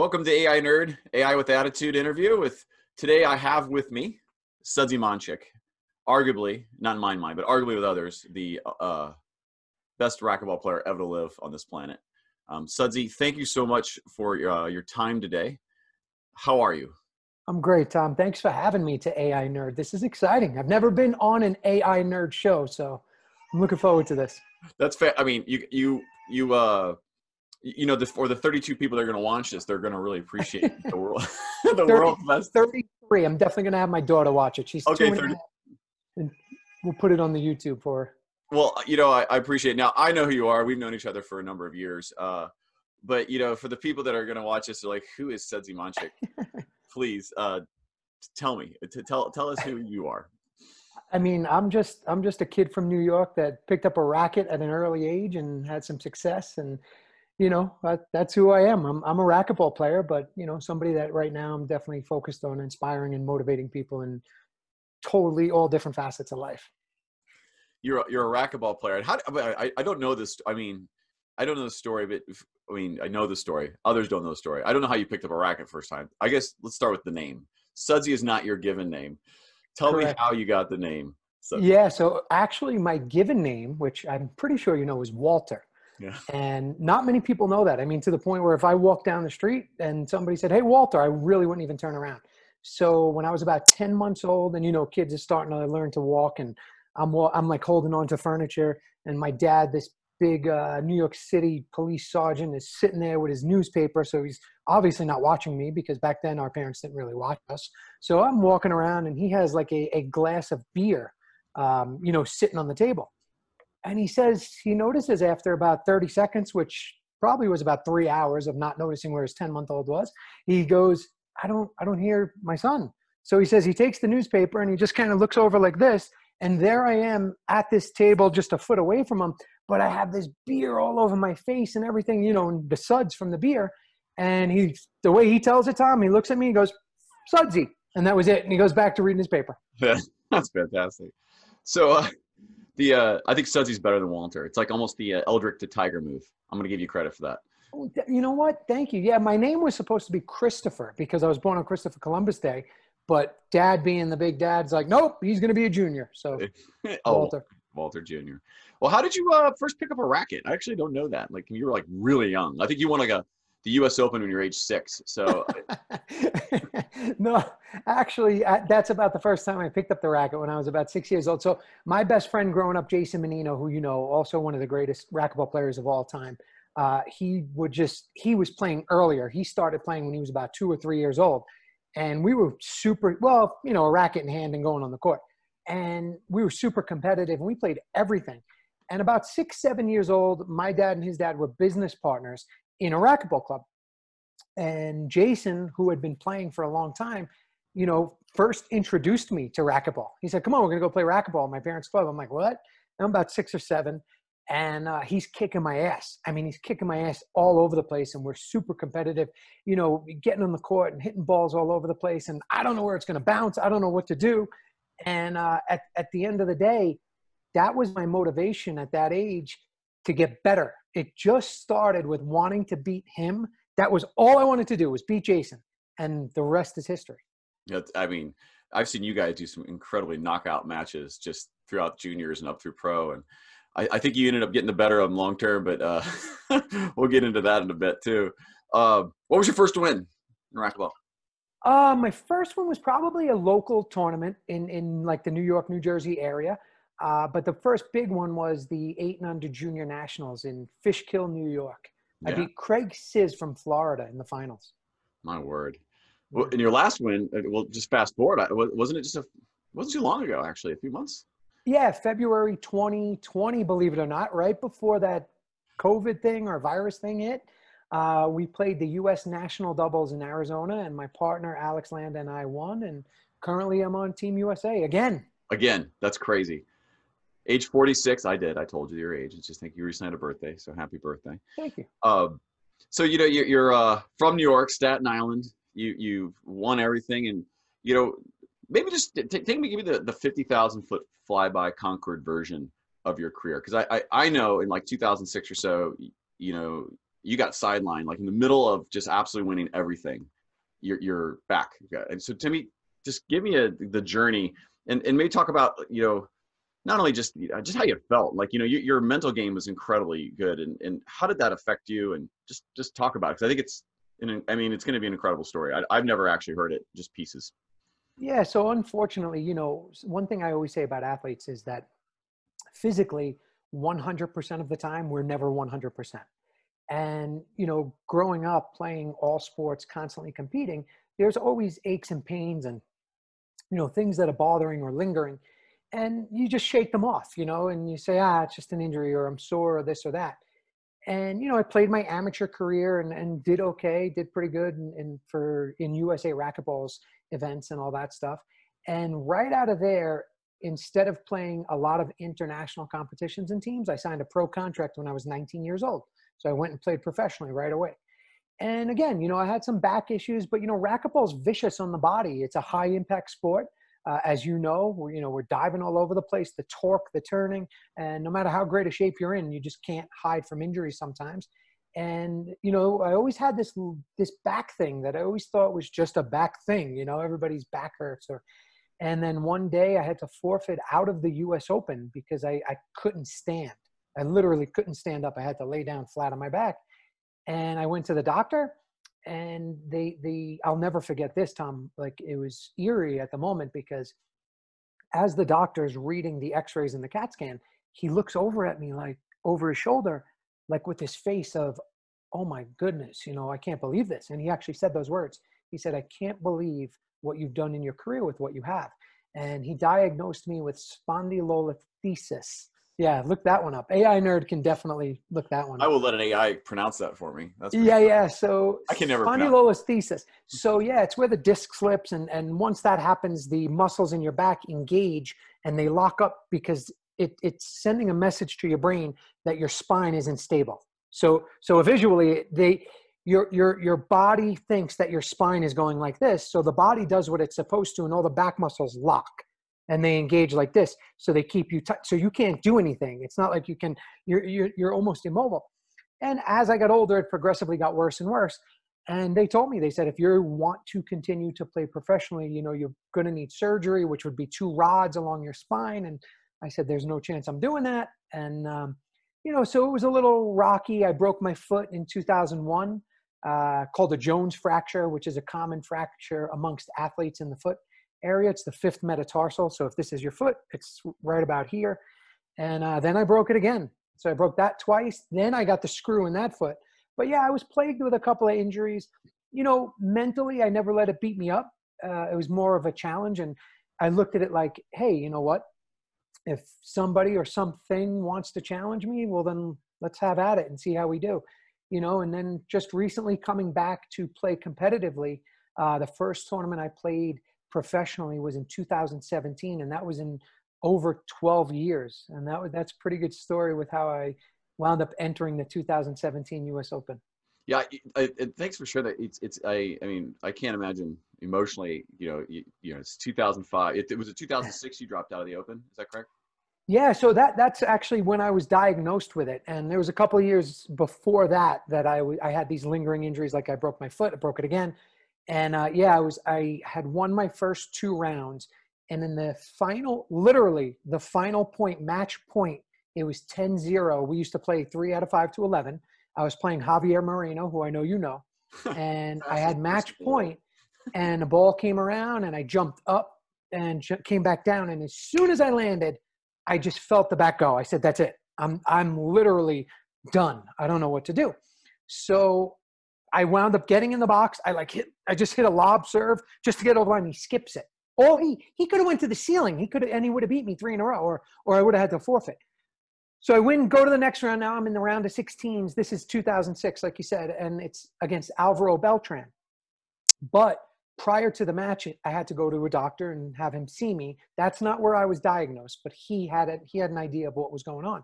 Welcome to AI Nerd, AI with Attitude interview. With today, I have with me Sudsy Monchik, arguably not in my mind, but arguably with others, the uh, best racquetball player ever to live on this planet. Um, Sudsy, thank you so much for your, uh, your time today. How are you? I'm great, Tom. Thanks for having me to AI Nerd. This is exciting. I've never been on an AI Nerd show, so I'm looking forward to this. That's fair. I mean, you you you uh you know, the, for the 32 people that are going to watch this, they're going to really appreciate the world. the 30, world best. 33. I'm definitely going to have my daughter watch it. She's okay. 30. And we'll put it on the YouTube for her. Well, you know, I, I, appreciate it. Now, I know who you are. We've known each other for a number of years. Uh, but, you know, for the people that are going to watch this, they're like, who is Sudsy Monchik? Please uh, tell me. To tell, tell us who you are. I mean, I'm just I'm just a kid from New York that picked up a racket at an early age and had some success and you know, that, that's who I am. I'm, I'm a racquetball player, but you know, somebody that right now I'm definitely focused on inspiring and motivating people in totally all different facets of life. You're a, you're a racquetball player. How, I, I don't know this. I mean, I don't know the story, but I mean, I know the story. Others don't know the story. I don't know how you picked up a racket first time. I guess let's start with the name. Sudsy is not your given name. Tell Correct. me how you got the name. Sudsy. Yeah, so actually, my given name, which I'm pretty sure you know, is Walter. Yeah. And not many people know that. I mean, to the point where if I walked down the street and somebody said, Hey, Walter, I really wouldn't even turn around. So when I was about 10 months old and, you know, kids are starting to learn to walk and I'm, I'm like holding on to furniture and my dad, this big uh, New York City police sergeant is sitting there with his newspaper. So he's obviously not watching me because back then our parents didn't really watch us. So I'm walking around and he has like a, a glass of beer, um, you know, sitting on the table. And he says he notices after about 30 seconds, which probably was about three hours of not noticing where his 10 month old was, he goes, I don't, I don't hear my son. So he says he takes the newspaper and he just kind of looks over like this. And there I am at this table just a foot away from him, but I have this beer all over my face and everything, you know, the suds from the beer. And he, the way he tells it, Tom, he looks at me and goes, Sudsy. And that was it. And he goes back to reading his paper. That's fantastic. So, uh, the uh, I think Sudsy's better than Walter. It's like almost the uh, Eldrick to Tiger move. I'm going to give you credit for that. Oh, you know what? Thank you. Yeah, my name was supposed to be Christopher because I was born on Christopher Columbus Day, but Dad, being the big dad's like, nope, he's going to be a junior. So oh, Walter. Walter Jr. Well, how did you uh, first pick up a racket? I actually don't know that. Like you were like really young. I think you won like a the U.S. Open when you're age six. So, no, actually, that's about the first time I picked up the racket when I was about six years old. So, my best friend growing up, Jason Mannino, who you know, also one of the greatest racquetball players of all time, uh, he would just he was playing earlier. He started playing when he was about two or three years old, and we were super well, you know, a racket in hand and going on the court, and we were super competitive, and we played everything. And about six, seven years old, my dad and his dad were business partners, in a racquetball club. And Jason, who had been playing for a long time, you know, first introduced me to racquetball. He said, "Come on, we're gonna go play racquetball at my parents' club." I'm like, "What?" I'm about six or seven, and uh, he's kicking my ass. I mean, he's kicking my ass all over the place, and we're super competitive. You know, getting on the court and hitting balls all over the place, and I don't know where it's gonna bounce. I don't know what to do. And uh, at at the end of the day, that was my motivation at that age to get better it just started with wanting to beat him. That was all I wanted to do was beat Jason, and the rest is history. Yeah, I mean, I've seen you guys do some incredibly knockout matches just throughout juniors and up through pro, and I, I think you ended up getting the better of them long term. But uh, we'll get into that in a bit too. Uh, what was your first win in racquetball? Uh, my first one was probably a local tournament in in like the New York, New Jersey area. Uh, but the first big one was the eight and under junior nationals in Fishkill, New York. I beat Craig Siz from Florida in the finals. My word. Well, in your last win, uh, well, just fast forward. Wasn't it just a, wasn't too long ago, actually, a few months? Yeah, February 2020, believe it or not, right before that COVID thing or virus thing hit. Uh, we played the U.S. national doubles in Arizona, and my partner Alex Landa and I won. And currently, I'm on Team USA again. Again, that's crazy. Age 46, I did. I told you your age. It's just think you recently had a birthday, so happy birthday. Thank you. Um, so you know you're, you're uh, from New York, Staten Island. You you've won everything, and you know maybe just t- take me give me the the 50,000 foot flyby Concorde version of your career because I, I I know in like 2006 or so, you know you got sidelined like in the middle of just absolutely winning everything. You're you're back. And so Timmy, just give me a the journey and and maybe talk about you know not only just uh, just how you felt like you know your, your mental game was incredibly good and and how did that affect you? And just just talk about it because i think it's i mean it's going to be an incredible story. I, i've never actually heard it just pieces. Yeah so unfortunately you know one thing i always say about athletes is that physically 100% of the time we're never 100% and you know growing up playing all sports constantly competing there's always aches and pains and you know things that are bothering or lingering and you just shake them off you know and you say ah it's just an injury or i'm sore or this or that and you know i played my amateur career and, and did okay did pretty good in, in for in usa racquetballs events and all that stuff and right out of there instead of playing a lot of international competitions and teams i signed a pro contract when i was 19 years old so i went and played professionally right away and again, you know, I had some back issues, but you know, racquetball's vicious on the body. It's a high impact sport. Uh, as you know, we're, you know, we're diving all over the place, the torque, the turning, and no matter how great a shape you're in, you just can't hide from injury sometimes. And, you know, I always had this, this back thing that I always thought was just a back thing, you know, everybody's back hurts or, and then one day I had to forfeit out of the US Open because I, I couldn't stand. I literally couldn't stand up. I had to lay down flat on my back and I went to the doctor and they the I'll never forget this Tom like it was eerie at the moment because as the doctor's reading the x-rays and the cat scan he looks over at me like over his shoulder like with this face of oh my goodness you know I can't believe this. And he actually said those words. He said I can't believe what you've done in your career with what you have. And he diagnosed me with spondylolisthesis yeah, look that one up. AI nerd can definitely look that one. I will let an AI pronounce that for me. That's yeah, yeah. So I can never spondylolisthesis. So yeah, it's where the disc slips, and and once that happens, the muscles in your back engage and they lock up because it it's sending a message to your brain that your spine isn't stable. So so visually, they your your your body thinks that your spine is going like this, so the body does what it's supposed to, and all the back muscles lock and they engage like this so they keep you t- so you can't do anything. It's not like you can you're, you're you're almost immobile. And as i got older it progressively got worse and worse. And they told me they said if you want to continue to play professionally you know you're going to need surgery which would be two rods along your spine. And i said there's no chance i'm doing that. And um, you know so it was a little rocky. I broke my foot in 2001 uh, called a jones fracture which is a common fracture amongst athletes in the foot area. It's the fifth metatarsal. So if this is your foot, it's right about here. And uh, then I broke it again. So I broke that twice. Then I got the screw in that foot. But yeah, I was plagued with a couple of injuries. You know, mentally, I never let it beat me up. Uh, it was more of a challenge. And I looked at it like, hey, you know what? If somebody or something wants to challenge me, well, then let's have at it and see how we do. You know, and then just recently coming back to play competitively, uh, the first tournament I played professionally was in 2017, and that was in over 12 years. And that was that's pretty good story with how I wound up entering the 2017 U.S. Open. Yeah, I, I, thanks for sharing that. It's it's I I mean I can't imagine emotionally. You know, you, you know, it's 2005. It, it was a 2006 you dropped out of the Open. Is that correct? Yeah, so that that's actually when I was diagnosed with it, and there was a couple of years before that that I, w- I had these lingering injuries, like I broke my foot, I broke it again, and uh, yeah, I was I had won my first two rounds, and in the final, literally the final point, match point, it was 10-0. We used to play three out of five to eleven. I was playing Javier Moreno, who I know you know, and I had match point, and the ball came around, and I jumped up and came back down, and as soon as I landed, I just felt the back go. I said, "That's it. I'm I'm literally done. I don't know what to do." So I wound up getting in the box. I like hit, I just hit a lob serve just to get over line. He skips it. Oh, he he could have went to the ceiling. He could have, and he would have beat me three in a row, or or I would have had to forfeit. So I win, go to the next round. Now I'm in the round of 16s. This is 2006, like you said, and it's against Alvaro Beltran. But prior to the match, I had to go to a doctor and have him see me. That's not where I was diagnosed, but he had a, he had an idea of what was going on.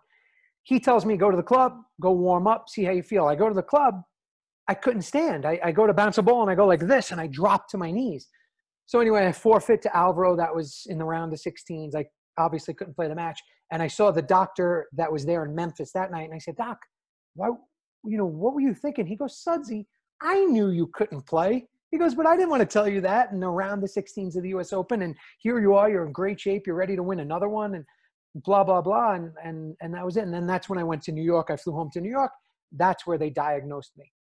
He tells me go to the club, go warm up, see how you feel. I go to the club, I couldn't stand. I, I go to bounce a ball and I go like this and I drop to my knees. So anyway, I forfeit to Alvaro. That was in the round of 16s. I obviously couldn't play the match. And I saw the doctor that was there in Memphis that night. And I said, Doc, why, you know, what were you thinking? He goes, Sudsy, I knew you couldn't play. He goes, but I didn't want to tell you that. And around the 16s of the U.S. Open, and here you are, you're in great shape, you're ready to win another one, and blah blah blah, and and and that was it. And then that's when I went to New York. I flew home to New York. That's where they diagnosed me.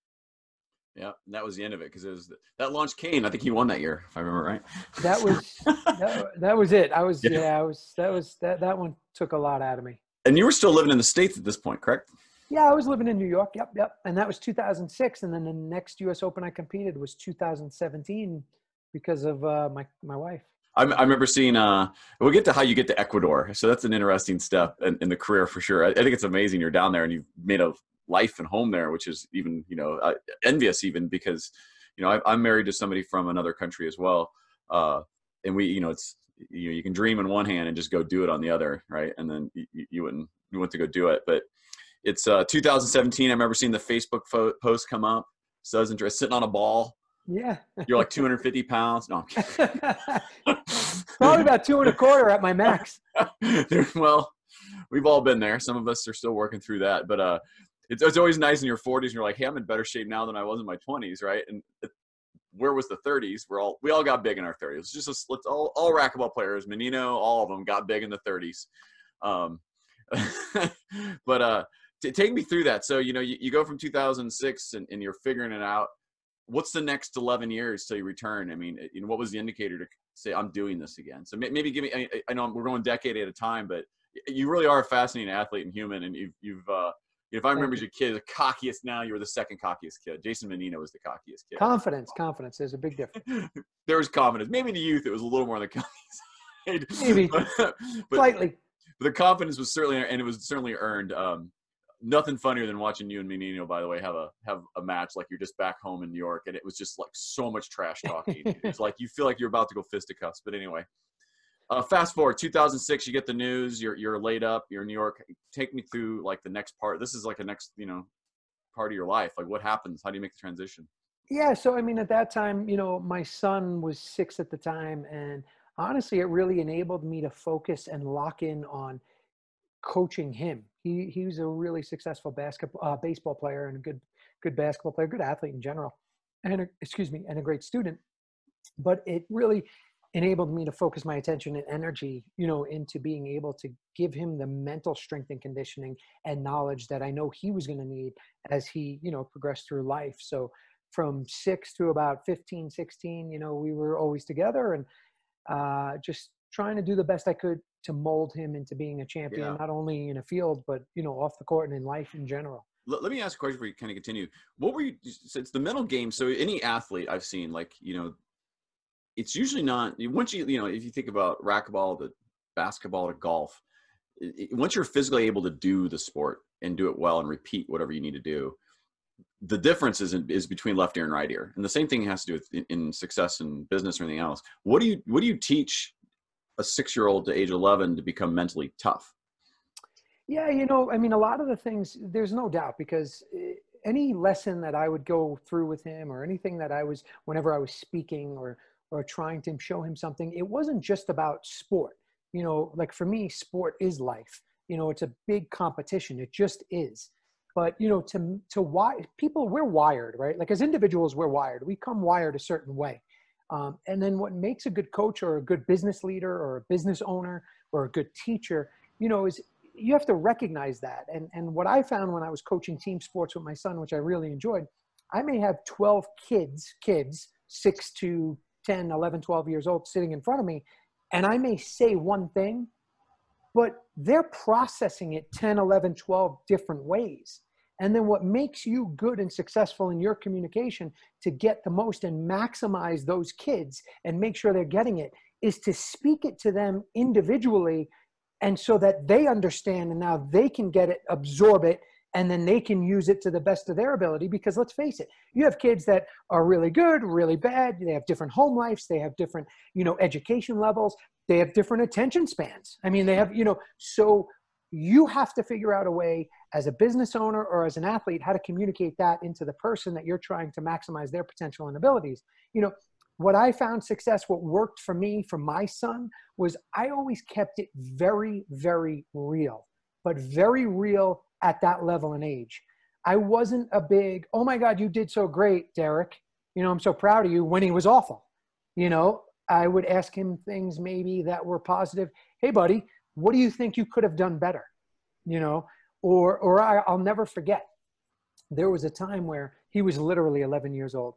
Yeah, that was the end of it because it was that launched Kane. I think he won that year, if I remember right. That was that, that was it. I was yeah. yeah, I was that was that that one took a lot out of me. And you were still living in the states at this point, correct? Yeah, I was living in New York. Yep, yep. And that was 2006. And then the next U.S. Open I competed was 2017 because of uh, my my wife. I, I, remember seeing. Uh, we'll get to how you get to Ecuador. So that's an interesting step in, in the career for sure. I, I, think it's amazing you're down there and you've made a life and home there, which is even you know uh, envious even because you know I, am married to somebody from another country as well, uh, and we you know it's you know you can dream in one hand and just go do it on the other, right? And then you, you wouldn't you want to go do it, but it's uh, 2017. I remember seeing the Facebook fo- post come up. So I was interested, sitting on a ball. Yeah. You're like 250 pounds. No, probably about two and a quarter at my max. well, we've all been there. Some of us are still working through that, but uh, it's, it's always nice in your 40s. And you're like, hey, I'm in better shape now than I was in my 20s, right? And where was the 30s? We're all we all got big in our 30s. It's just a, let's all all racquetball players, Mannino, all of them got big in the 30s. Um, but uh, t- take me through that. So you know, you, you go from 2006 and, and you're figuring it out. What's the next 11 years till you return? I mean, you know, what was the indicator to say I'm doing this again? So maybe give me. I, I know we're going decade at a time, but you really are a fascinating athlete and human, and you've you've. Uh, if I remember as a kid, the cockiest now, you were the second cockiest kid. Jason Mannino was the cockiest kid. Confidence, confidence. There's a big difference. there was confidence. Maybe in the youth, it was a little more on the cocky side. Maybe. but, Slightly. But the confidence was certainly, and it was certainly earned. Um, nothing funnier than watching you and Mannino, by the way, have a have a match like you're just back home in New York, and it was just like so much trash talking. it's like you feel like you're about to go fisticuffs. But anyway, uh, fast forward 2006, you get the news. You're you're laid up. You're in New York. Take me through like the next part. This is like a next you know part of your life. Like what happens? How do you make the transition? Yeah. So I mean, at that time, you know, my son was six at the time, and honestly, it really enabled me to focus and lock in on coaching him. He he was a really successful basketball uh, baseball player and a good good basketball player, good athlete in general, and a, excuse me, and a great student. But it really enabled me to focus my attention and energy, you know, into being able to give him the mental strength and conditioning and knowledge that I know he was going to need as he, you know, progressed through life. So from six to about 15, 16, you know, we were always together and uh, just trying to do the best I could to mold him into being a champion, yeah. not only in a field, but, you know, off the court and in life in general. Let, me ask a question before you kind of continue. What were you, it's the mental game. So any athlete I've seen, like, you know, it's usually not once you you know if you think about racquetball to basketball to golf it, once you're physically able to do the sport and do it well and repeat whatever you need to do the difference is is between left ear and right ear. And the same thing has to do with in, in success in business or anything else. What do you what do you teach a six year old to age 11 to become mentally tough? Yeah you know i mean a lot of the things there's no doubt because eh, any lesson that i would go through with him or anything that i was whenever i was speaking or or trying to show him something, it wasn't just about sport. You know, like for me, sport is life. You know, it's a big competition. It just is. But you know, to to why people we're wired, right? Like as individuals, we're wired. We come wired a certain way. Um, and then what makes a good coach or a good business leader or a business owner or a good teacher, you know, is you have to recognize that. And and what I found when I was coaching team sports with my son, which I really enjoyed, I may have 12 kids, kids, six to 10, 11, 12 years old sitting in front of me, and I may say one thing, but they're processing it 10, 11, 12 different ways. And then what makes you good and successful in your communication to get the most and maximize those kids and make sure they're getting it is to speak it to them individually and so that they understand and now they can get it, absorb it, and then they can use it to the best of their ability because let's face it you have kids that are really good really bad they have different home lives they have different you know education levels they have different attention spans. I mean they have you know so you have to figure out a way as a business owner or as an athlete how to communicate that into the person that you're trying to maximize their potential and abilities. You know what i found success what worked for me for my son was i always kept it very very real but very real at that level and age. I wasn't a big, oh my God, you did so great, Derek. You know, I'm so proud of you when he was awful. You know, I would ask him things maybe that were positive. Hey, buddy, what do you think you could have done better? You know, or, or I, I'll never forget. There was a time where he was literally 11 years old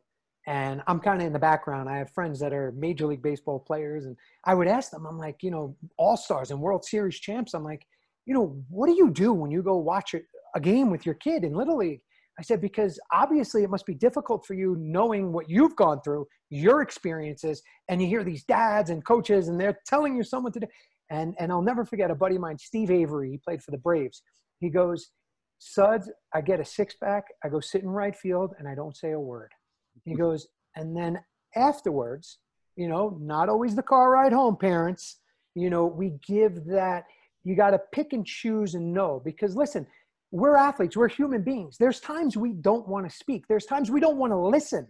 and I'm kind of in the background. I have friends that are Major League Baseball players, and I would ask them, I'm like, you know, All Stars and World Series champs. I'm like, you know, what do you do when you go watch a game with your kid in Little League? I said, because obviously it must be difficult for you knowing what you've gone through, your experiences, and you hear these dads and coaches, and they're telling you someone to do. And, and I'll never forget a buddy of mine, Steve Avery, he played for the Braves. He goes, Suds, I get a six pack, I go sit in right field, and I don't say a word. He goes, and then afterwards, you know, not always the car ride home, parents, you know, we give that, you got to pick and choose and know because listen, we're athletes, we're human beings. There's times we don't want to speak, there's times we don't want to listen.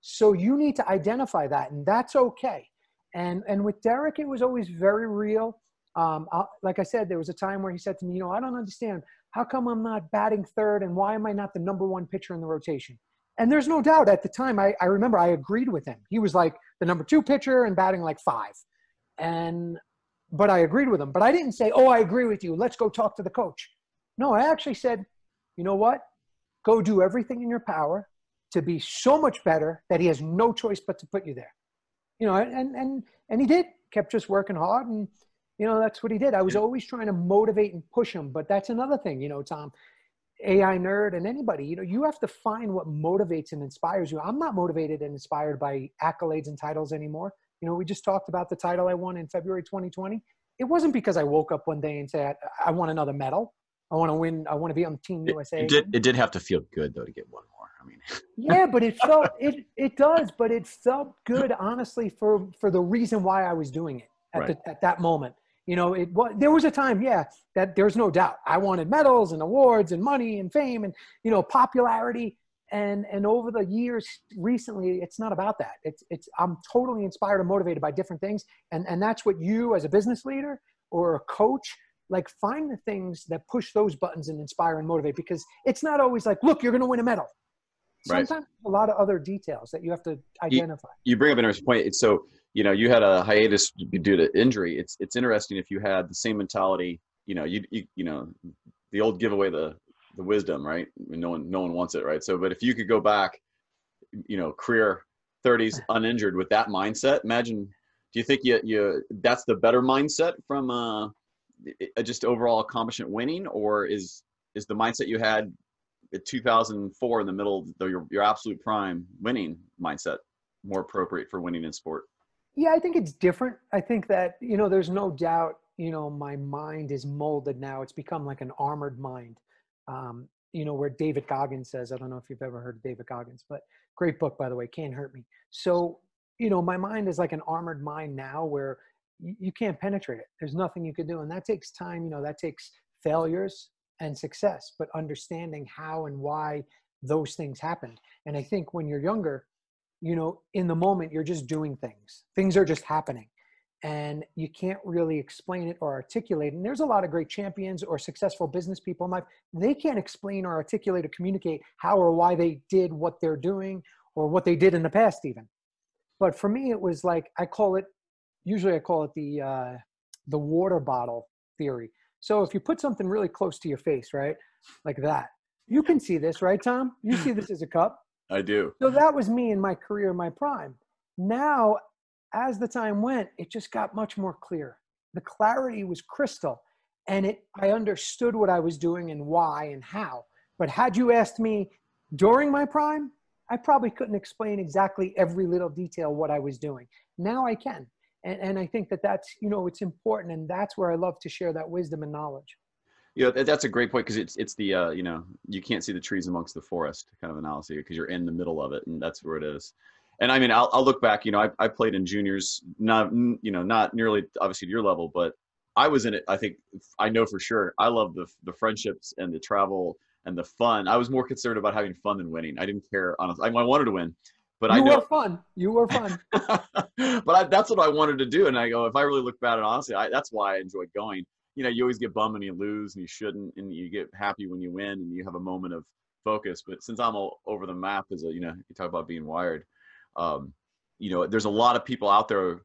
So you need to identify that, and that's okay. And, and with Derek, it was always very real. Um, I, like I said, there was a time where he said to me, You know, I don't understand. How come I'm not batting third, and why am I not the number one pitcher in the rotation? And there's no doubt at the time, I, I remember I agreed with him. He was like the number two pitcher and batting like five. And, but I agreed with him. But I didn't say, oh, I agree with you. Let's go talk to the coach. No, I actually said, you know what? Go do everything in your power to be so much better that he has no choice but to put you there. You know, and, and, and he did, kept just working hard. And, you know, that's what he did. I was always trying to motivate and push him. But that's another thing, you know, Tom. AI nerd and anybody, you know, you have to find what motivates and inspires you. I'm not motivated and inspired by accolades and titles anymore. You know, we just talked about the title I won in February 2020. It wasn't because I woke up one day and said, I want another medal. I want to win. I want to be on Team USA. It, did. It did have to feel good though to get one more. I mean, yeah, but it felt it. It does, but it felt good, honestly, for for the reason why I was doing it at right. the, at that moment. You know, it was there was a time, yeah, that there's no doubt. I wanted medals and awards and money and fame and you know popularity. And and over the years, recently, it's not about that. It's it's I'm totally inspired and motivated by different things, and and that's what you as a business leader or a coach like find the things that push those buttons and inspire and motivate because it's not always like look you're going to win a medal. Sometimes right. a lot of other details that you have to identify. you, you bring up an interesting point. It's so you know you had a hiatus due to injury. It's it's interesting if you had the same mentality you know you you, you know the old giveaway the the wisdom right no one no one wants it right so but if you could go back you know career 30s uninjured with that mindset imagine do you think you you that's the better mindset from uh just overall accomplishment winning or is is the mindset you had in 2004 in the middle of your, your absolute prime winning mindset more appropriate for winning in sport yeah, I think it's different. I think that, you know, there's no doubt, you know, my mind is molded now. It's become like an armored mind. Um, you know, where David Goggins says, I don't know if you've ever heard of David Goggins, but great book, by the way, Can't Hurt Me. So, you know, my mind is like an armored mind now where you, you can't penetrate it. There's nothing you can do. And that takes time, you know, that takes failures and success, but understanding how and why those things happened. And I think when you're younger, you know in the moment you're just doing things things are just happening and you can't really explain it or articulate and there's a lot of great champions or successful business people in life they can't explain or articulate or communicate how or why they did what they're doing or what they did in the past even but for me it was like i call it usually i call it the uh, the water bottle theory so if you put something really close to your face right like that you can see this right tom you see this as a cup I do. So that was me in my career, my prime. Now, as the time went, it just got much more clear. The clarity was crystal, and it I understood what I was doing and why and how. But had you asked me during my prime, I probably couldn't explain exactly every little detail what I was doing. Now I can. And, and I think that that's, you know, it's important. And that's where I love to share that wisdom and knowledge. Yeah, that's a great point because it's it's the uh, you know you can't see the trees amongst the forest kind of analysis because you're in the middle of it and that's where it is. And I mean, I'll, I'll look back. You know, I, I played in juniors, not you know not nearly obviously to your level, but I was in it. I think I know for sure. I love the the friendships and the travel and the fun. I was more concerned about having fun than winning. I didn't care honestly. I, I wanted to win, but you I know were fun. You were fun. but I, that's what I wanted to do. And I go, if I really look bad and honestly, I, that's why I enjoyed going you know, you always get bummed when you lose and you shouldn't, and you get happy when you win and you have a moment of focus. But since I'm all over the map, as a you know, you talk about being wired. Um, you know, there's a lot of people out there,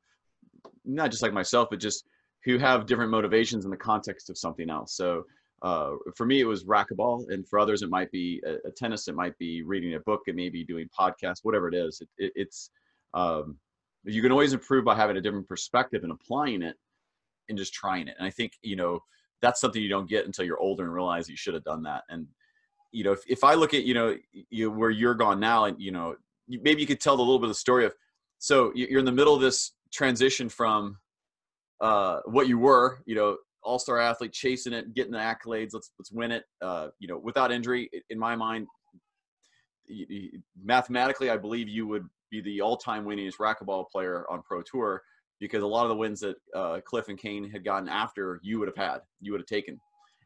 not just like myself, but just who have different motivations in the context of something else. So uh, for me, it was racquetball, and for others, it might be a, a, tennis. It might be reading a book. It may be doing podcasts. Whatever it is, it, it, it's um, you can always improve by having a different perspective and applying it, and just trying it. And I think you know that's something you don't get until you're older and realize you should have done that. And you know, if, if I look at you know you where you're gone now, and you know maybe you could tell a little bit of the story of so you're in the middle of this transition from uh, what you were, you know, all-star athlete, chasing it, getting the accolades. Let's let's win it. Uh, you know, without injury, in my mind, mathematically, I believe you would be the all-time winningest racquetball player on pro tour because a lot of the wins that uh, Cliff and Kane had gotten after you would have had, you would have taken.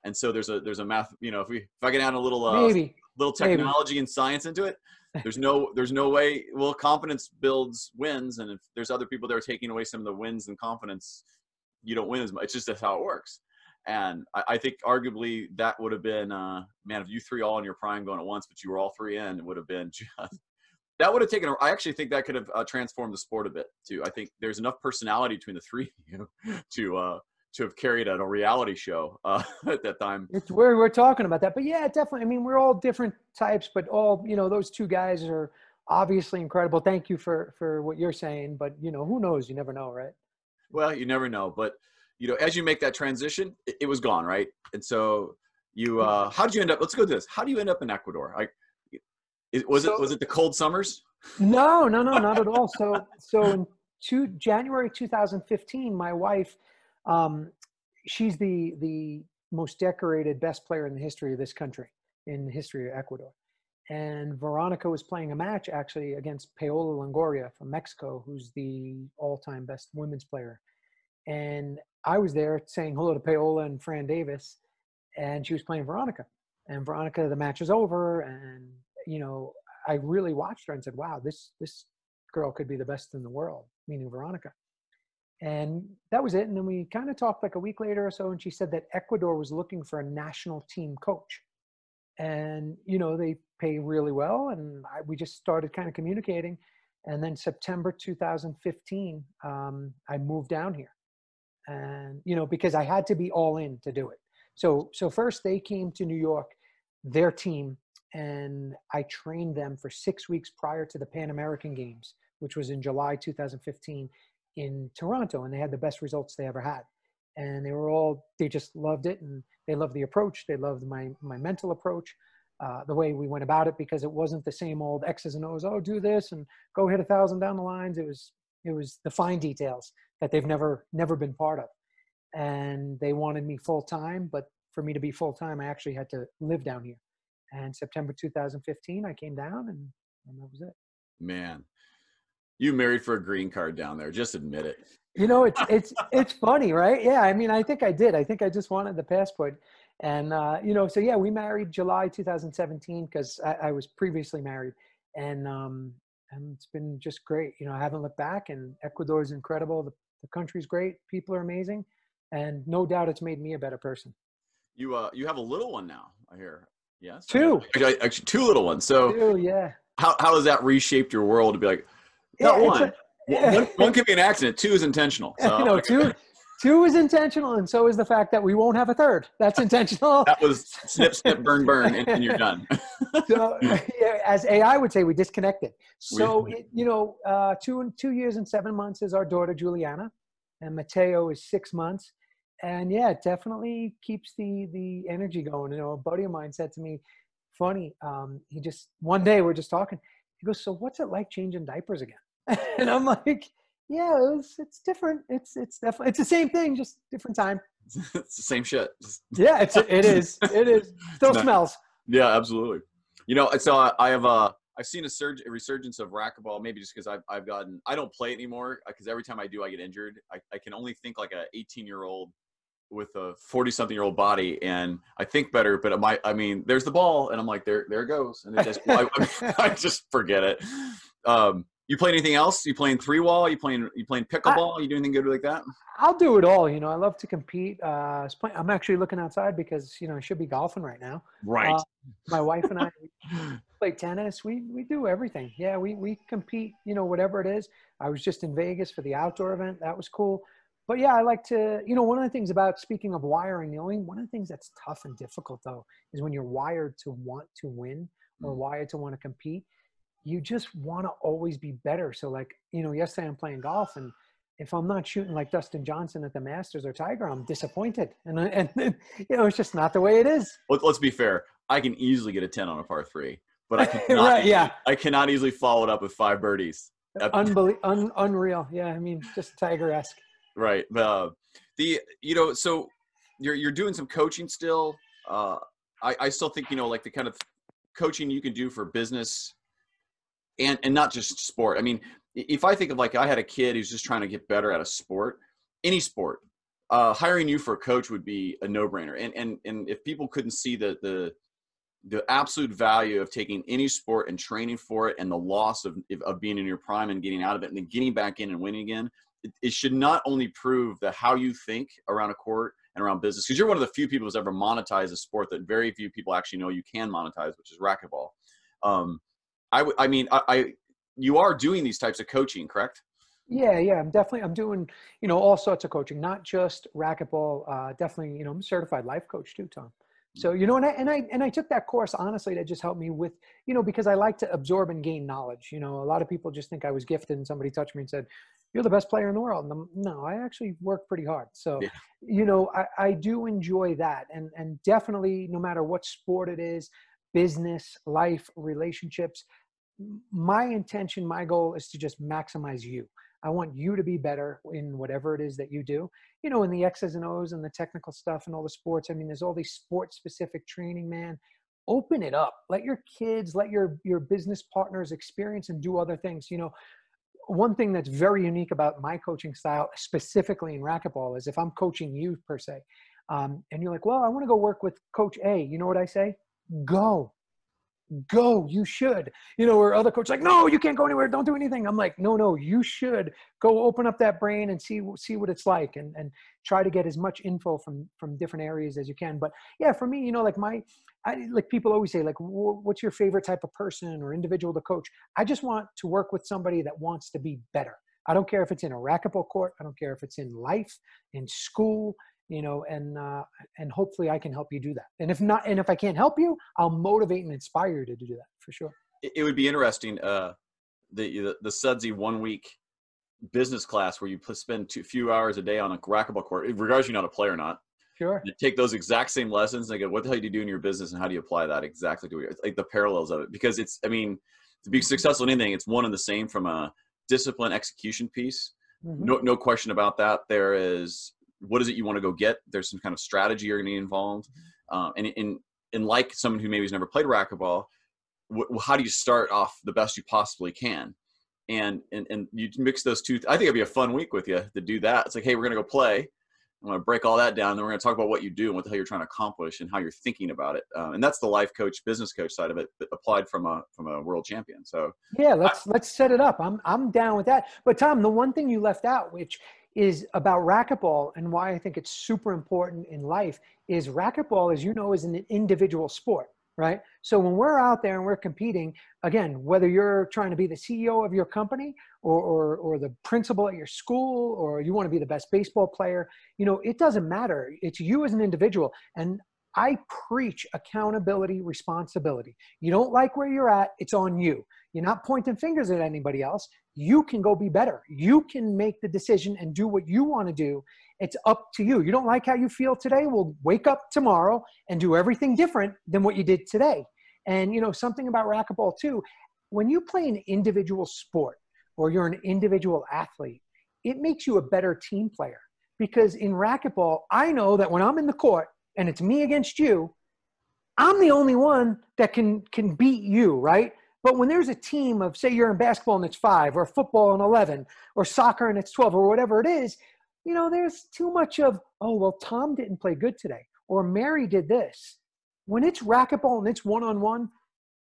And so there's a there's a math. You know, if we if I can add a little uh, maybe little technology Maybe. and science into it, there's no there's no way. Well, confidence builds wins, and if there's other people that are taking away some of the wins and confidence, you don't win as much. It's just that's how it works. And I, I think arguably that would have been, uh, man, if you three all in your prime going at once, but you were all three in, it would have been just, that would have taken, I actually think that could have uh, transformed the sport a bit too. I think there's enough personality between the three of you to, uh, to have carried at a reality show uh, at that time. It's where we're talking about that, but yeah, definitely. I mean, we're all different types, but all you know, those two guys are obviously incredible. Thank you for for what you're saying, but you know, who knows? You never know, right? Well, you never know, but you know, as you make that transition, it, it was gone, right? And so you, uh, how did you end up? Let's go to this. How do you end up in Ecuador? Like, was so, it was it the cold summers? No, no, no, not at all. So, so in two, January 2015, my wife, um, she's the the most decorated, best player in the history of this country, in the history of Ecuador. And Veronica was playing a match actually against Paola Longoria from Mexico, who's the all-time best women's player. And I was there saying hello to Paola and Fran Davis, and she was playing Veronica. And Veronica, the match is over, and you know, I really watched her and said, "Wow, this this girl could be the best in the world," meaning Veronica. And that was it. And then we kind of talked like a week later or so, and she said that Ecuador was looking for a national team coach, and you know they pay really well, and I, we just started kind of communicating. And then September 2015, um, I moved down here and you know because i had to be all in to do it so so first they came to new york their team and i trained them for six weeks prior to the pan american games which was in july 2015 in toronto and they had the best results they ever had. And they were all they just loved it and they loved the approach. They loved my my mental approach uh, the way we went about it because it wasn't the same old x's and o's oh do this and go hit a thousand down the lines. It was it was the fine details that they've never never been part of. And they wanted me full time but for me to be full time i actually had to live down here. And september 2015 i came down and, and that was it. Man you married for a green card down there just admit it you know it's it's it's funny right yeah i mean i think i did i think i just wanted the passport and uh, you know so yeah we married july 2017 because I, I, was previously married and um, and it's been just great. You know, I haven't looked back, and Ecuador is incredible. The, the country's great. People are amazing, and no doubt it's made me a better person. You uh, you have a little one now. I hear. Yes. Two. Actually, actually two little ones. So. Two, yeah. How how has that reshaped your world to be like? Not yeah, one. A, one. One could be an accident. Two is intentional. So. know, two two is intentional, and so is the fact that we won't have a third. That's intentional. that was snip, snip, burn, burn, and, and you're done. so, as AI would say, we disconnected. So, it, you know, uh, two two years and seven months is our daughter Juliana, and Mateo is six months. And yeah, it definitely keeps the the energy going. You know, a buddy of mine said to me, funny, um, he just one day we're just talking. He goes, "So what's it like changing diapers again?" and I'm like yeah, it was, it's different. It's it's definitely it's the same thing, just different time. it's the same shit. yeah, it's it is. It is. Still no. smells. Yeah, absolutely. You know, so I, I have uh I've seen a surge a resurgence of racquetball, maybe just because I've I've gotten I don't play it anymore because every time I do I get injured. I, I can only think like a 18 year old with a 40 something year old body and I think better, but my I mean there's the ball and I'm like there there it goes and it just I, I, just forget it. Um, You play anything else? You playing three wall? You playing you playing pickleball? I, you do anything good like that? I'll do it all. You know, I love to compete. Uh, I'm actually looking outside because you know I should be golfing right now. Right. Uh, my wife and I play tennis. We we do everything. Yeah, we we compete. You know, whatever it is. I was just in Vegas for the outdoor event. That was cool. But yeah, I like to. You know, one of the things about speaking of wiring, the only one of the things that's tough and difficult though is when you're wired to want to win or mm. wired to want to compete you just want to always be better. So like, you know, yesterday I'm playing golf and if I'm not shooting like Dustin Johnson at the Masters or Tiger, I'm disappointed. And, and, you know, it's just not the way it is. Let's be fair. I can easily get a 10 on a par three, but I cannot, right, yeah. I cannot easily follow it up with five birdies. Unbelie- un- unreal. Yeah. I mean, just Tiger-esque. Right. Uh, the, you know, so you're, you're doing some coaching still. Uh, I, I still think, you know, like the kind of coaching you can do for business and and not just sport. I mean, if I think of like I had a kid who's just trying to get better at a sport, any sport, uh, hiring you for a coach would be a no-brainer. And and and if people couldn't see the the the absolute value of taking any sport and training for it and the loss of, of being in your prime and getting out of it and then getting back in and winning again it, it should not only prove that how you think around a court and around business because you're one of the few people who's ever monetized a sport that very few people actually know you can monetize which is racquetball um, I, I mean, I, I, you are doing these types of coaching, correct? Yeah, yeah, I'm definitely I'm doing you know all sorts of coaching, not just racquetball. Uh, definitely, you know, I'm a certified life coach too, Tom. So you know, and I and I and I took that course honestly to just help me with you know because I like to absorb and gain knowledge. You know, a lot of people just think I was gifted, and somebody touched me and said, "You're the best player in the world." And I'm, no, I actually work pretty hard. So yeah. you know, I, I do enjoy that, and and definitely, no matter what sport it is, business, life, relationships my intention, my goal is to just maximize you. I want you to be better in whatever it is that you do. You know, in the X's and O's and the technical stuff and all the sports. I mean, there's all these sports specific training, man. Open it up. Let your kids, let your your business partners experience and do other things. You know, one thing that's very unique about my coaching style, specifically in racquetball, is if I'm coaching you per se, um, and you're like, well, I want to go work with Coach A. You know what I say? Go go you should. You know or other coaches like no you can't go anywhere. Don't do anything. I'm like no no you should go open up that brain and see see what it's like and and try to get as much info from from different areas as you can. But yeah for me you know like my I, like people always say like what's your favorite type of person or individual to coach? I just want to work with somebody that wants to be better. I don't care if it's in a racquetball court. I don't care if it's in life in school you know and uh, and hopefully i can help you do that. And if not and if i can't help you i'll motivate and inspire you to do that for sure. It would be interesting uh the the, the sudsy one week business class where you spend a few hours a day on a racquetball court regardless you're not a player or not. Sure. You take those exact same lessons and go what the hell do you do in your business and how do you apply that exactly to it? Like the parallels of it. Because it's i mean to be successful in anything it's one and the same from a discipline execution piece. Mm-hmm. no, no question about that. There is what is it you want to go get? There's some kind of strategy you're going to be involved. Um, and in, in like someone who maybe has never played racquetball, wh- how do you start off the best you possibly can? And, and, and you mix those two. I think it'd be a fun week with you to do that. It's like, hey, we're going to go play. I'm going to break all that down. And then we're going to talk about what you do and what the hell you're trying to accomplish and how you're thinking about it. Um, and that's the life coach, business coach side of it, applied from a from a world champion. So yeah, let's I, let's set it up. I'm I'm down with that. But Tom, the one thing you left out, which is about racquetball and why I think it's super important in life is racquetball, as you know, is an individual sport, right? So when we're out there and we're competing, again, whether you're trying to be the CEO of your company or, or, or the principal at your school or you want to be the best baseball player, you know, it doesn't matter. It's you as an individual. And I preach accountability, responsibility. You don't like where you're at, it's on you. You're not pointing fingers at anybody else. You can go be better. You can make the decision and do what you want to do. It's up to you. You don't like how you feel today? Well, wake up tomorrow and do everything different than what you did today. And, you know, something about racquetball too, when you play an individual sport or you're an individual athlete, it makes you a better team player. Because in racquetball, I know that when I'm in the court and it's me against you, I'm the only one that can can beat you, right? But when there's a team of, say, you're in basketball and it's five, or football and 11, or soccer and it's 12, or whatever it is, you know, there's too much of, oh, well, Tom didn't play good today, or Mary did this. When it's racquetball and it's one on one,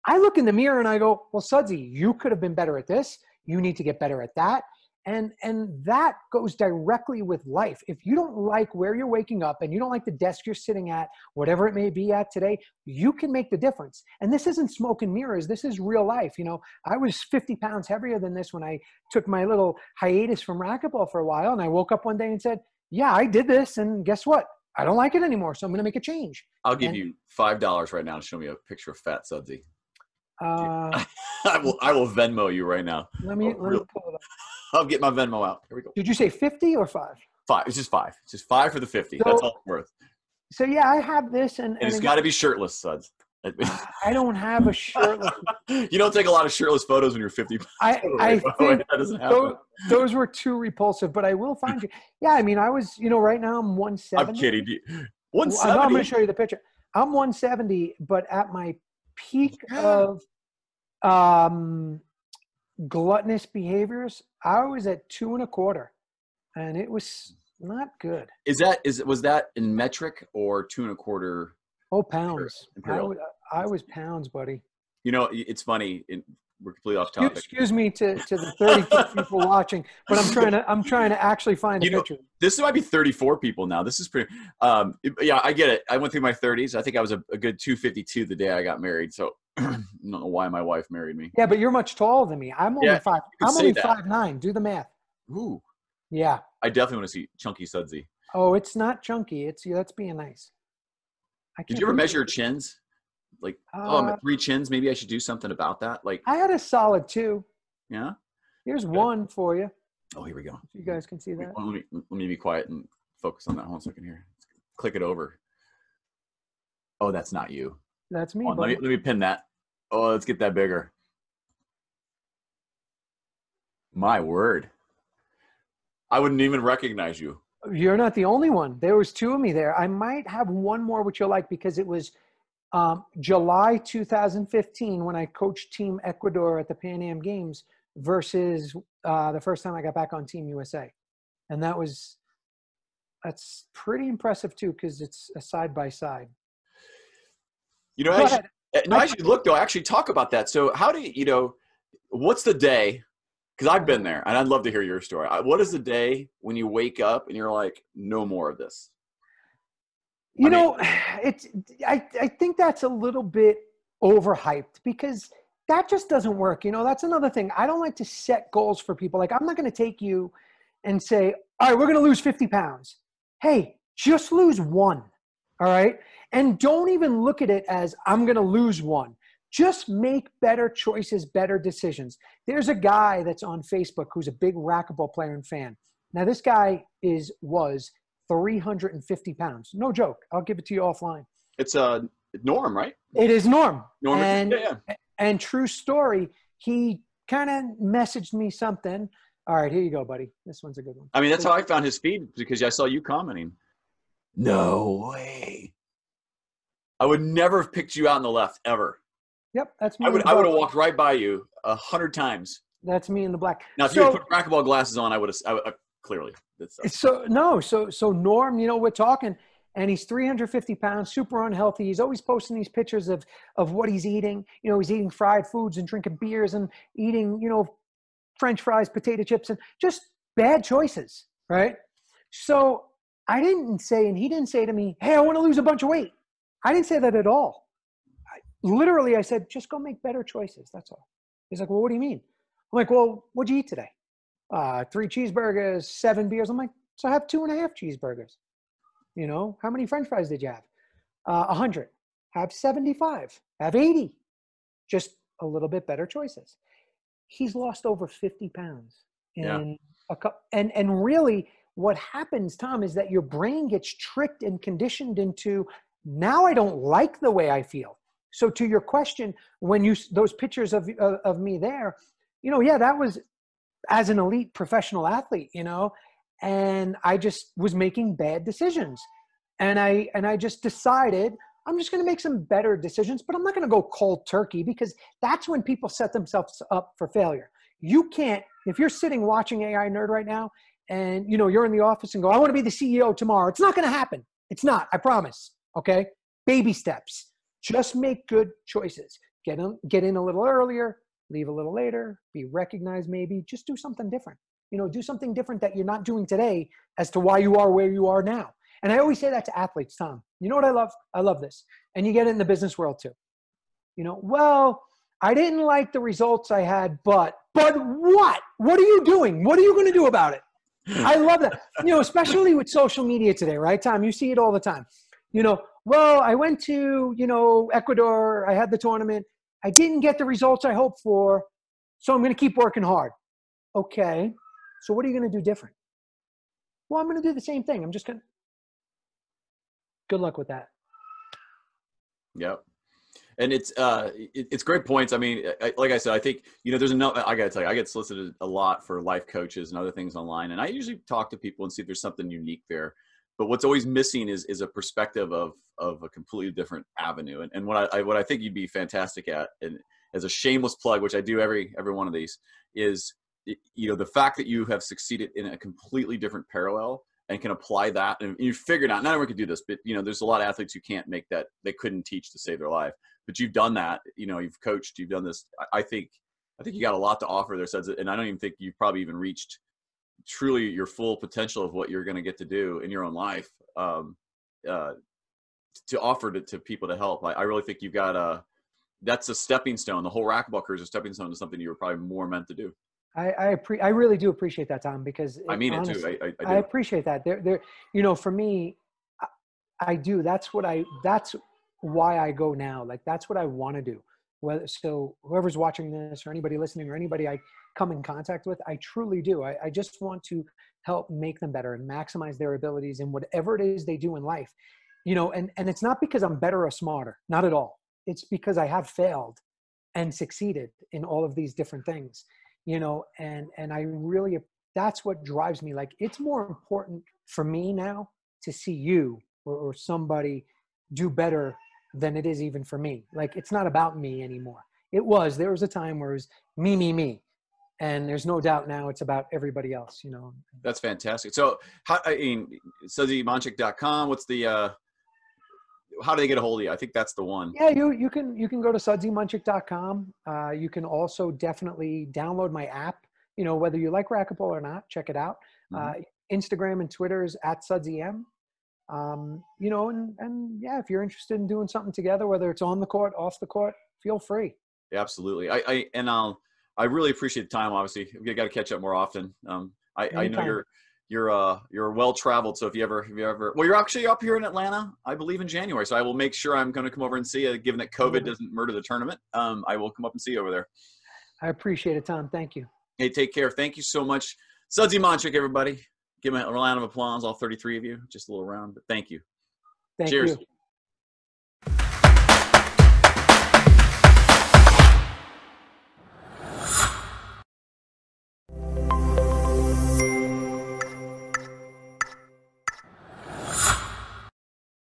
I look in the mirror and I go, well, Sudsy, you could have been better at this. You need to get better at that. And and that goes directly with life. If you don't like where you're waking up and you don't like the desk you're sitting at, whatever it may be at today, you can make the difference. And this isn't smoke and mirrors. This is real life. You know, I was 50 pounds heavier than this when I took my little hiatus from racquetball for a while. And I woke up one day and said, Yeah, I did this. And guess what? I don't like it anymore. So I'm going to make a change. I'll give And- you five dollars right now to show me a picture of Fat Sudsy. Uh, I will. I will Venmo you right now. let me, Oh, let me pull it up. I'll get my Venmo out. Here we go. Did you say 50 or five? Five. It's just five. It's just five for the fifty. So- That's all it's worth. So yeah, I have this, and, And and it's got to be shirtless, Suds. I don't have a shirtless. you don't take a lot of shirtless photos when you're 50. I, I way, think that doesn't happen. those, those were too repulsive, but I will find you. Yeah, I mean, I was, you know, right now I'm 170. I'm kidding. Do you- Well, I'm going 170. to show you the picture. I'm 170, but at my peak of um, gluttonous behaviors, I was at two and a quarter, and it was not good. Is that is was that in metric or two and a quarter? Oh, pounds. I, Imperial. wa- I was pounds, buddy. You know, it's funny. In, we're completely off topic. excuse me to, to the 30 people watching, but I'm trying to I'm trying to actually find You know- picture. This might be 34 people now. This is pretty. Um, yeah, I get it. I went through my 30s. I think I was a, a good 252 the day I got married. So don't know why my wife married me. Yeah, but you're much taller than me. I'm only Yeah, five. I'm only that. five nine. Do the math. Ooh, Yeah. I definitely want to see Chunky Sudsy. Oh, it's not chunky. It's that's being nice. I Did you ever measure your chins? Like, oh, I'm Uh, at three chins. Maybe I should do something about that. Like, I had a solid two. yeah. Here's one for you. Oh, here we go. You guys can see that. Let me let me be quiet and focus on that. Hold on a second here. Click it over. Oh, that's not you. That's me. On, let me let me pin that. Oh, let's get that bigger. My word. I wouldn't even recognize you. You're not the only one. There was two of me there. I might have one more which you'll like because it was um, July 2015 when I coached Team Ecuador at the Pan Am Games versus uh, the first time I got back on Team USA, and that was that's pretty impressive too because it's a side by side. You know, Go actually, ahead. uh, no, I- actually, look though. Actually, talk about that. So, how do you, you know? What's the day? Because I've been there, and I'd love to hear your story. What is the day when you wake up and you're like, no more of this? You I mean- know, it's I, I think that's a little bit overhyped because that just doesn't work. You know, that's another thing. I don't like to set goals for people. Like I'm not going to take you and say, "All right, we're going to lose 50 pounds." Hey, just lose one. All right? And don't even look at it as I'm going to lose one. Just make better choices, better decisions. There's a guy that's on Facebook who's a big racquetball player and fan. Now this guy is was 350 pounds. No joke. I'll give it to you offline. It's uh, Norm, right? It is Norm. Norm. And, yeah, yeah. and true story, he kind of messaged me something. All right, here you go, buddy. This one's a good one. I mean, that's how I found his feed because I saw you commenting. No way. I would never have picked you out on the left ever. Yep, that's me. I would I would have walked right by you a hundred times. That's me in the black. Now, if you had put racquetball glasses on, I would have. I, would- I, clearly, that's, uh, So no, so so Norm, you know, we're talking, and he's 350 pounds, super unhealthy. He's always posting these pictures of of what he's eating. You know, he's eating fried foods and drinking beers and eating, you know, French fries, potato chips, and just bad choices, right? So I didn't say, and he didn't say to me, "Hey, I want to lose a bunch of weight." I didn't say that at all. I, literally, I said, "Just go make better choices." That's all. He's like, "Well, what do you mean?" I'm like, "Well, what'd you eat today?" uh, three cheeseburgers, seven beers. I'm like, so I have two and a half cheeseburgers. You know, how many French fries did you have? Uh, A hundred. Have seventy-five. Have eighty. Just a little bit better choices. He's lost over fifty pounds in Yeah. a cup. And and really, what happens, Tom, is that your brain gets tricked and conditioned into now I don't like the way I feel. So to your question, when you those pictures of of, of me there, you know, yeah, that was as an elite professional athlete, you know, and I just was making bad decisions. And I and I just decided I'm just going to make some better decisions, but I'm not going to go cold turkey because that's when people set themselves up for failure. You can't if you're sitting watching AI nerd right now and you know you're in the office and go I want to be the CEO tomorrow. It's not going to happen. It's not. I promise. Okay? Baby steps. Just make good choices. Get in get in a little earlier, leave a little later, be recognized maybe, just do something different. You know, do something different that you're not doing today as to why you are where you are now. And I always say that to athletes, Tom. You know what I love? I love this. And you get it in the business world too. You know, well, I didn't like the results I had, but but what? What are you doing? What are you going to do about it? I love that. You know, especially with social media today, right, Tom? You see it all the time. You know, well, I went to, you know, Ecuador, I had the tournament. I didn't get the results I hoped for, so I'm going to keep working hard. Okay. So what are you going to do different? Well, I'm going to do the same thing. I'm just going to Good luck with that. Yep and it's uh it, it's great points i mean I, like i said i think you know there's enough i gotta tell you i get solicited a lot for life coaches and other things online and i usually talk to people and see if there's something unique there but what's always missing is is a perspective of of a completely different avenue and, and what I, what i think you'd be fantastic at and as a shameless plug which i do every every one of these is you know the fact that you have succeeded in a completely different parallel and can apply that and you figured out not everyone can do this but you know there's a lot of athletes who can't make that they couldn't teach to save their life but you've done that. You know, you've coached, you've done this. I think, I think you got a lot to offer there. Says, and I don't even think you've probably even reached truly your full potential of what you're going to get to do in your own life um, uh, to offer to, to people to help. I, I really think you've got a. That's a stepping stone. The whole racquetball career is a stepping stone to something you were probably more meant to do. I I, appre- I really do appreciate that, Tom, because it, I mean honestly, it too. I, I, I, appreciate that. There, there, you know, for me, I, I do. That's what I. That's why I go now. Like that's what I want to do. Whether so whoever's watching this or anybody listening or anybody I come in contact with, I truly do. I, I just want to help make them better and maximize their abilities in whatever it is they do in life. You know, and, and it's not because I'm better or smarter, not at all. It's because I have failed and succeeded in all of these different things, you know, and and I really that's what drives me. Like it's more important for me now to see you or, or somebody do better than it is even for me. Like it's not about me anymore. It was. There was a time where it was me, me, me. And there's no doubt now it's about everybody else, you know. That's fantastic. So how I mean sudsymonchik.com, what's the uh how do they get a hold of you? I think that's the one. Yeah, you you can you can go to sudsymonchik.com. Uh, you can also definitely download my app. You know, whether you like racquetball or not, check it out. Mm-hmm. Uh, Instagram and Twitter is at sudsym um, you know, and and yeah, if you're interested in doing something together, whether it's on the court, off the court, feel free. Yeah, absolutely. I, I and I'll I really appreciate the time. Obviously, we got to catch up more often. Um, I, I know you're you're uh you're well traveled. So if you ever if you ever well, you're actually up here in Atlanta, I believe in January. So I will make sure I'm going to come over and see you. Given that COVID doesn't murder the tournament, um, I will come up and see you over there. I appreciate it, Tom. Thank you. Hey, take care. Thank you so much, Sudsy Monchik, everybody give a round of applause, all 33 of you. Just a little round, but thank you. Thank Cheers. You.